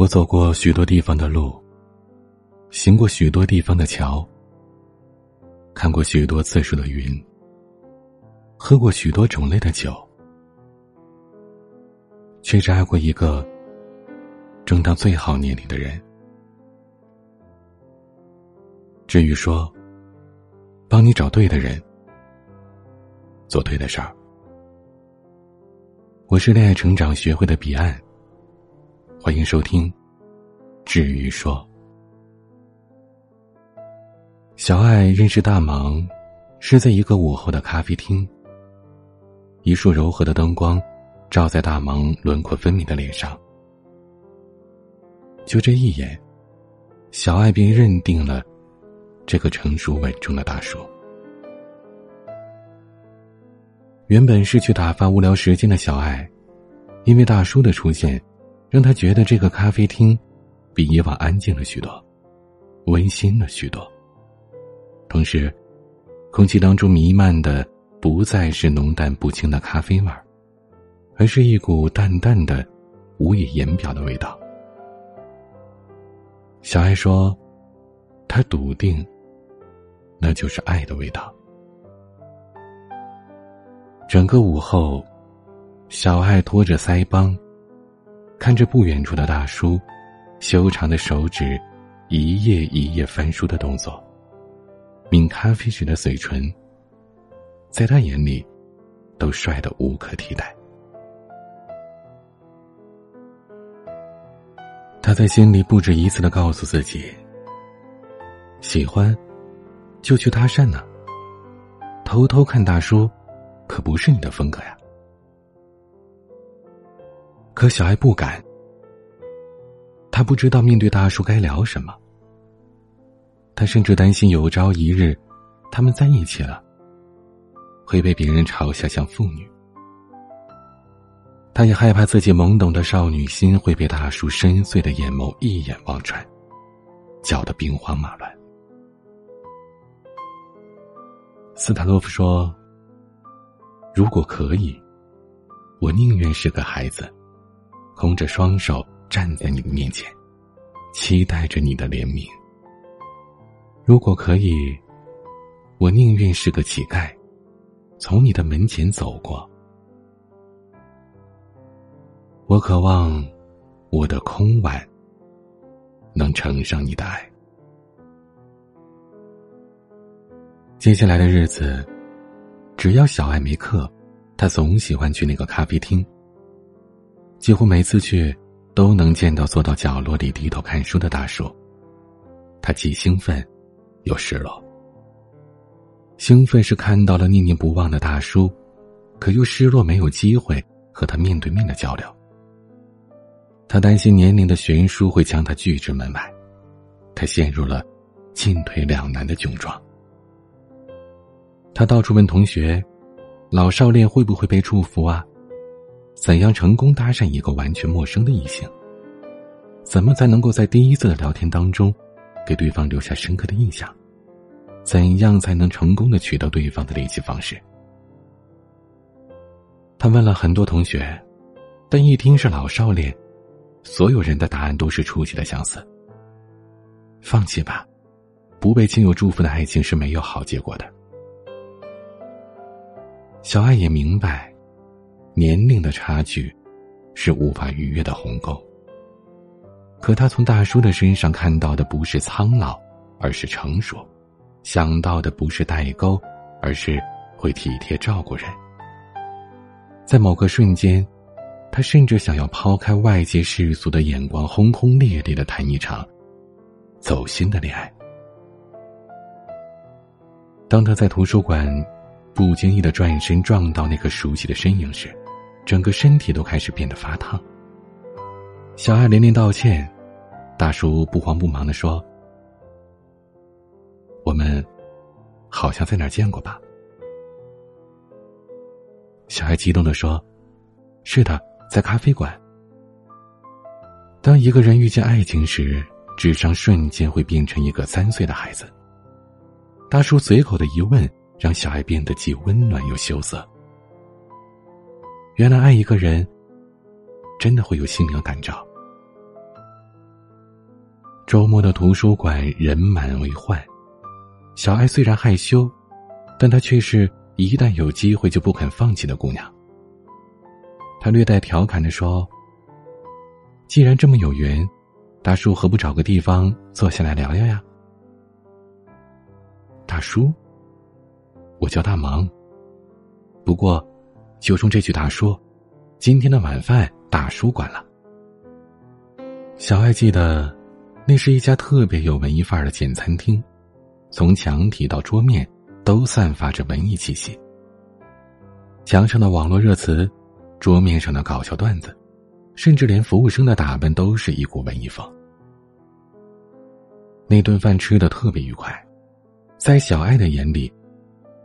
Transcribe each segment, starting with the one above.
我走过许多地方的路，行过许多地方的桥，看过许多次数的云，喝过许多种类的酒，却只爱过一个正当最好年龄的人。至于说，帮你找对的人，做对的事儿。我是恋爱成长学会的彼岸，欢迎收听。至于说，小爱认识大芒，是在一个午后的咖啡厅。一束柔和的灯光，照在大芒轮廓分明的脸上。就这一眼，小爱便认定了这个成熟稳重的大叔。原本是去打发无聊时间的小爱，因为大叔的出现，让他觉得这个咖啡厅比以往安静了许多，温馨了许多。同时，空气当中弥漫的不再是浓淡不清的咖啡味儿，而是一股淡淡的、无以言表的味道。小爱说：“他笃定，那就是爱的味道。”整个午后，小爱拖着腮帮，看着不远处的大叔，修长的手指，一页一页翻书的动作，抿咖啡时的嘴唇，在他眼里，都帅得无可替代。他在心里不止一次的告诉自己：喜欢，就去搭讪呢。偷偷看大叔。可不是你的风格呀！可小爱不敢，他不知道面对大叔该聊什么。他甚至担心有朝一日，他们在一起了，会被别人嘲笑像妇女。他也害怕自己懵懂的少女心会被大叔深邃的眼眸一眼望穿，搅得兵荒马乱。斯坦洛夫说。如果可以，我宁愿是个孩子，空着双手站在你的面前，期待着你的怜悯。如果可以，我宁愿是个乞丐，从你的门前走过。我渴望我的空碗能盛上你的爱。接下来的日子。只要小爱没课，他总喜欢去那个咖啡厅。几乎每次去，都能见到坐到角落里低头看书的大叔。他既兴奋，又失落。兴奋是看到了念念不忘的大叔，可又失落没有机会和他面对面的交流。他担心年龄的悬殊会将他拒之门外，他陷入了进退两难的窘状。他到处问同学：“老少恋会不会被祝福啊？怎样成功搭讪一个完全陌生的异性？怎么才能够在第一次的聊天当中，给对方留下深刻的印象？怎样才能成功的取得对方的联系方式？”他问了很多同学，但一听是老少恋，所有人的答案都是出奇的相似。放弃吧，不被亲友祝福的爱情是没有好结果的。小爱也明白，年龄的差距是无法逾越的鸿沟。可他从大叔的身上看到的不是苍老，而是成熟；想到的不是代沟，而是会体贴照顾人。在某个瞬间，他甚至想要抛开外界世俗的眼光，轰轰烈烈的谈一场走心的恋爱。当他在图书馆。不经意的转身撞到那个熟悉的身影时，整个身体都开始变得发烫。小爱连连道歉，大叔不慌不忙的说：“我们好像在哪儿见过吧？”小爱激动的说：“是的，在咖啡馆。”当一个人遇见爱情时，智商瞬间会变成一个三岁的孩子。大叔随口的一问。让小爱变得既温暖又羞涩。原来爱一个人，真的会有心灵感召。周末的图书馆人满为患，小爱虽然害羞，但她却是一旦有机会就不肯放弃的姑娘。她略带调侃的说：“既然这么有缘，大叔何不找个地方坐下来聊聊呀？”大叔，我叫大忙。不过，就冲这句大叔，今天的晚饭大叔管了。小爱记得。那是一家特别有文艺范儿的简餐厅，从墙体到桌面都散发着文艺气息。墙上的网络热词，桌面上的搞笑段子，甚至连服务生的打扮都是一股文艺风。那顿饭吃的特别愉快，在小爱的眼里，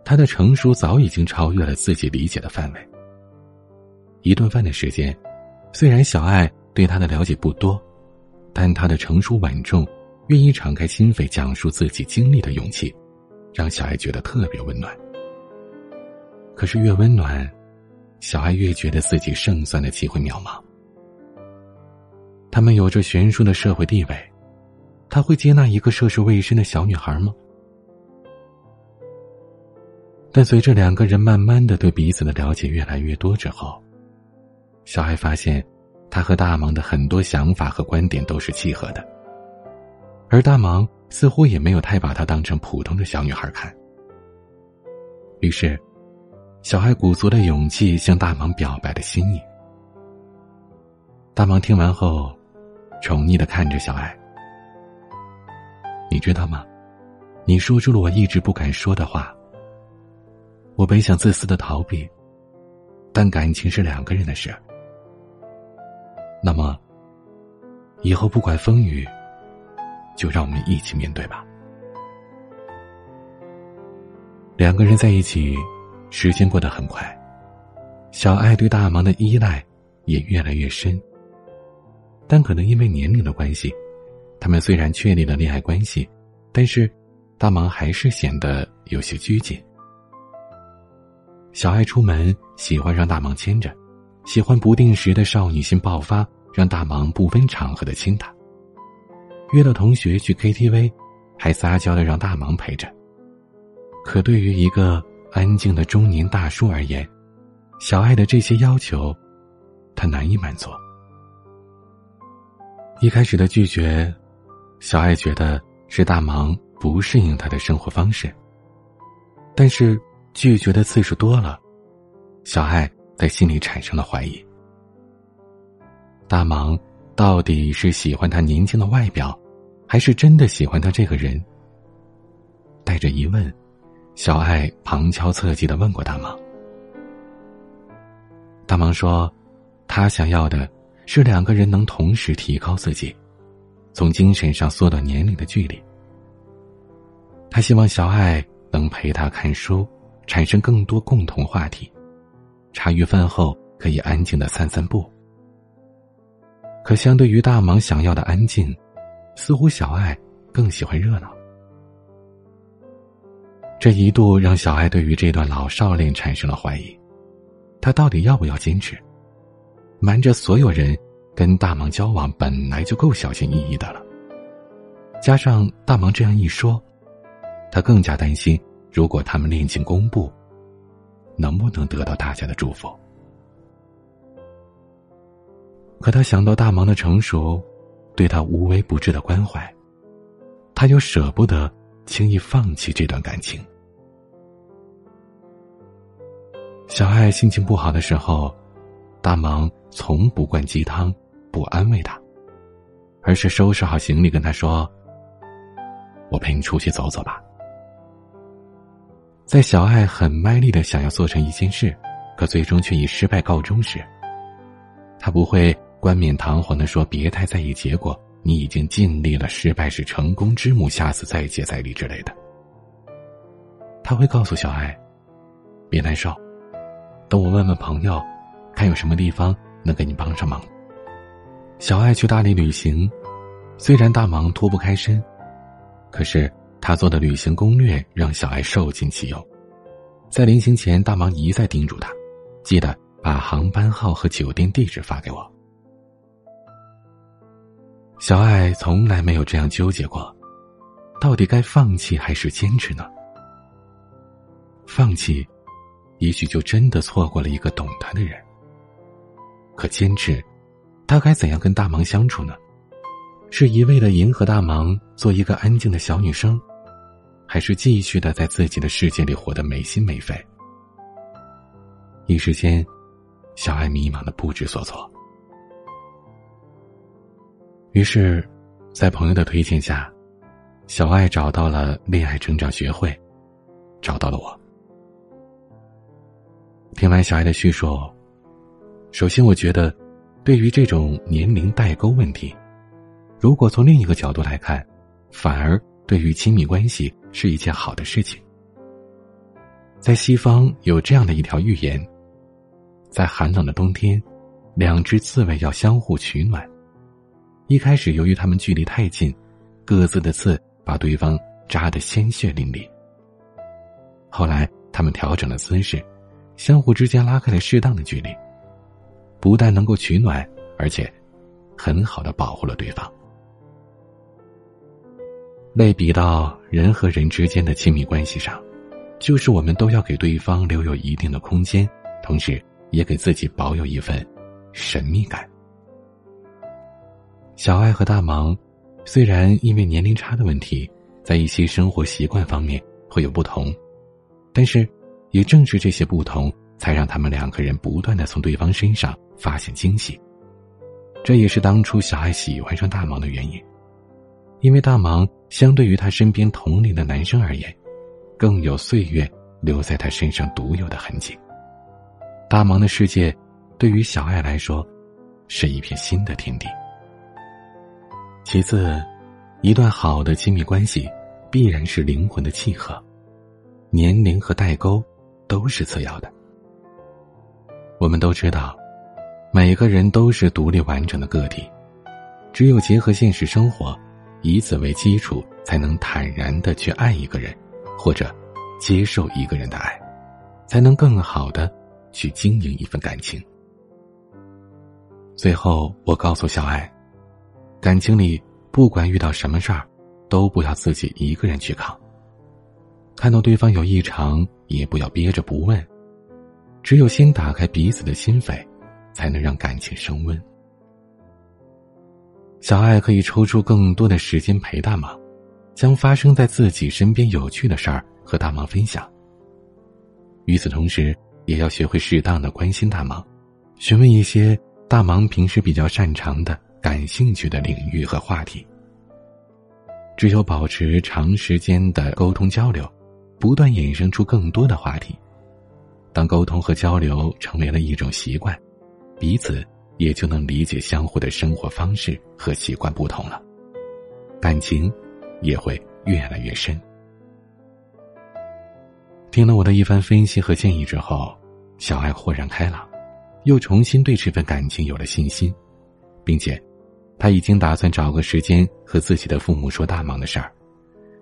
他的成熟早已经超越了自己理解的范围。一顿饭的时间，虽然小爱对他的了解不多。但他的成熟稳重，愿意敞开心扉讲述自己经历的勇气，让小爱觉得特别温暖。可是越温暖，小爱越觉得自己胜算的机会渺茫。他们有着悬殊的社会地位，他会接纳一个涉世未深的小女孩吗？但随着两个人慢慢的对彼此的了解越来越多之后，小爱发现。他和大芒的很多想法和观点都是契合的，而大芒似乎也没有太把她当成普通的小女孩看。于是，小爱鼓足了勇气向大芒表白了心意。大芒听完后，宠溺的看着小爱：“你知道吗？你说出了我一直不敢说的话。我本想自私的逃避，但感情是两个人的事。”那么，以后不管风雨，就让我们一起面对吧。两个人在一起，时间过得很快，小爱对大芒的依赖也越来越深。但可能因为年龄的关系，他们虽然确立了恋爱关系，但是大芒还是显得有些拘谨。小爱出门喜欢让大忙牵着，喜欢不定时的少女心爆发。让大忙不分场合的亲她。约了同学去 KTV，还撒娇的让大忙陪着。可对于一个安静的中年大叔而言，小爱的这些要求，他难以满足。一开始的拒绝，小爱觉得是大忙不适应他的生活方式。但是拒绝的次数多了，小爱在心里产生了怀疑。大忙到底是喜欢他年轻的外表，还是真的喜欢他这个人？带着疑问，小爱旁敲侧击的问过大忙。大忙说，他想要的是两个人能同时提高自己，从精神上缩短年龄的距离。他希望小爱能陪他看书，产生更多共同话题，茶余饭后可以安静的散散步。可相对于大忙想要的安静，似乎小爱更喜欢热闹。这一度让小爱对于这段老少恋产生了怀疑，他到底要不要坚持？瞒着所有人跟大忙交往本来就够小心翼翼的了，加上大忙这样一说，他更加担心，如果他们恋情公布，能不能得到大家的祝福？可他想到大忙的成熟，对他无微不至的关怀，他又舍不得轻易放弃这段感情。小爱心情不好的时候，大忙从不灌鸡汤，不安慰他，而是收拾好行李跟他说：“我陪你出去走走吧。”在小爱很卖力的想要做成一件事，可最终却以失败告终时，他不会。冠冕堂皇的说：“别太在意结果，你已经尽力了，失败是成功之母，下次再接再厉之类的。”他会告诉小爱：“别难受，等我问问朋友，看有什么地方能给你帮上忙。”小爱去大理旅行，虽然大忙脱不开身，可是他做的旅行攻略让小爱受尽其用。在临行前，大忙一再叮嘱他：“记得把航班号和酒店地址发给我。”小爱从来没有这样纠结过，到底该放弃还是坚持呢？放弃，也许就真的错过了一个懂他的人。可坚持，他该怎样跟大忙相处呢？是一味的迎合大忙，做一个安静的小女生，还是继续的在自己的世界里活得没心没肺？一时间，小爱迷茫的不知所措。于是，在朋友的推荐下，小爱找到了恋爱成长学会，找到了我。听完小爱的叙述，首先我觉得，对于这种年龄代沟问题。如果从另一个角度来看，反而对于亲密关系是一件好的事情。在西方有这样的一条寓言：在寒冷的冬天，两只刺猬要相互取暖。一开始，由于它们距离太近，各自的刺把对方扎得鲜血淋漓。后来，他们调整了姿势，相互之间拉开了适当的距离，不但能够取暖，而且很好的保护了对方。类比到人和人之间的亲密关系上，就是我们都要给对方留有一定的空间，同时也给自己保有一份神秘感。小爱和大忙虽然因为年龄差的问题，在一些生活习惯方面会有不同，但是也正是这些不同，才让他们两个人不断的从对方身上发现惊喜。这也是当初小爱喜欢上大忙的原因。因为大忙相对于他身边同龄的男生而言，更有岁月留在他身上独有的痕迹。大忙的世界，对于小爱来说，是一片新的天地。其次，一段好的亲密关系，必然是灵魂的契合，年龄和代沟都是次要的。我们都知道，每个人都是独立完整的个体，只有结合现实生活。以此为基础，才能坦然的去爱一个人，或者接受一个人的爱，才能更好的去经营一份感情。最后，我告诉小爱，感情里不管遇到什么事儿，都不要自己一个人去扛。看到对方有异常，也不要憋着不问，只有先打开彼此的心扉，才能让感情升温。小爱可以抽出更多的时间陪大忙，将发生在自己身边有趣的事儿和大忙分享。与此同时，也要学会适当的关心大忙，询问一些大忙平时比较擅长的、感兴趣的领域和话题。只有保持长时间的沟通交流，不断衍生出更多的话题。当沟通和交流成为了一种习惯，彼此。也就能理解相互的生活方式和习惯不同了，感情也会越来越深。听了我的一番分析和建议之后，小爱豁然开朗，又重新对这份感情有了信心，并且，他已经打算找个时间和自己的父母说大忙的事儿，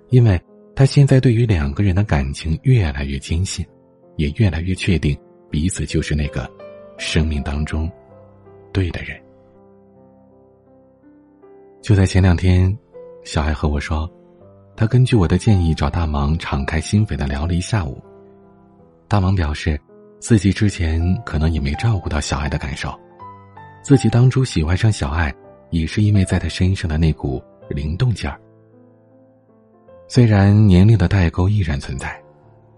因为他现在对于两个人的感情越来越坚信，也越来越确定彼此就是那个生命当中。对的人，就在前两天，小爱和我说，他根据我的建议找大忙敞开心扉的聊了一下午。大忙表示，自己之前可能也没照顾到小爱的感受，自己当初喜欢上小爱，也是因为在他身上的那股灵动劲儿。虽然年龄的代沟依然存在，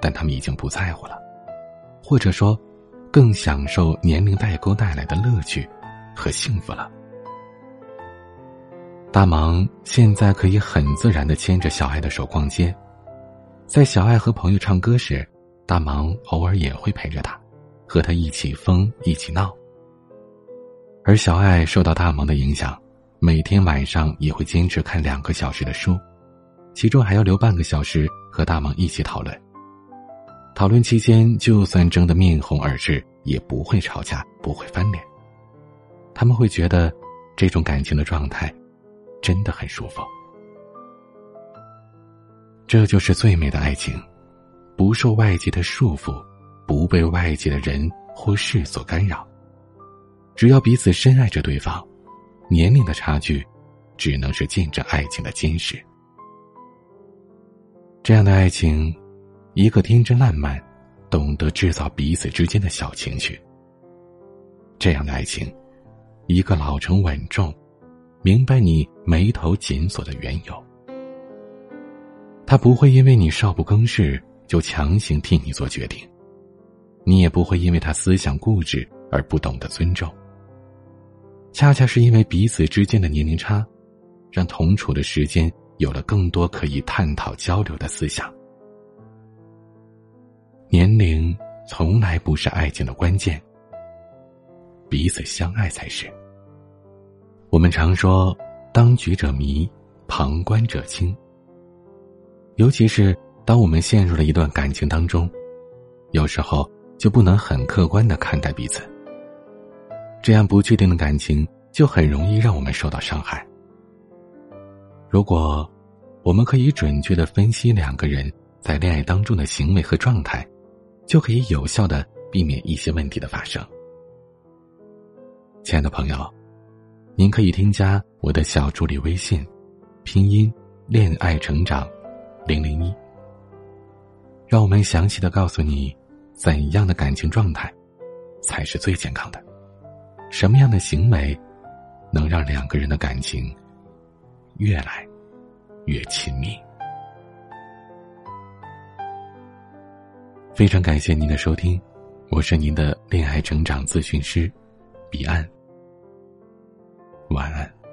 但他们已经不在乎了，或者说，更享受年龄代沟带来的乐趣。和幸福了。大忙现在可以很自然的牵着小爱的手逛街，在小爱和朋友唱歌时，大忙偶尔也会陪着他，和他一起疯一起闹。而小爱受到大忙的影响，每天晚上也会坚持看两个小时的书，其中还要留半个小时和大忙一起讨论。讨论期间，就算争得面红耳赤，也不会吵架，不会翻脸。他们会觉得，这种感情的状态，真的很舒服。这就是最美的爱情，不受外界的束缚，不被外界的人或事所干扰。只要彼此深爱着对方，年龄的差距，只能是见证爱情的坚实。这样的爱情，一个天真烂漫，懂得制造彼此之间的小情绪；这样的爱情，一个老成稳重，明白你眉头紧锁的缘由。他不会因为你少不更事就强行替你做决定，你也不会因为他思想固执而不懂得尊重。恰恰是因为彼此之间的年龄差，让同处的时间有了更多可以探讨交流的思想。年龄从来不是爱情的关键，彼此相爱才是。我们常说“当局者迷，旁观者清”，尤其是当我们陷入了一段感情当中，有时候就不能很客观的看待彼此。这样不确定的感情，就很容易让我们受到伤害。如果我们可以准确的分析两个人在恋爱当中的行为和状态，就可以有效的避免一些问题的发生。亲爱的朋友，您可以添加我的小助理微信，拼音恋爱成长零零一，让我们详细的告诉你怎样的感情状态才是最健康的。什么样的行为，能让两个人的感情越来越亲密？非常感谢您的收听，我是您的恋爱成长咨询师彼岸。晚安。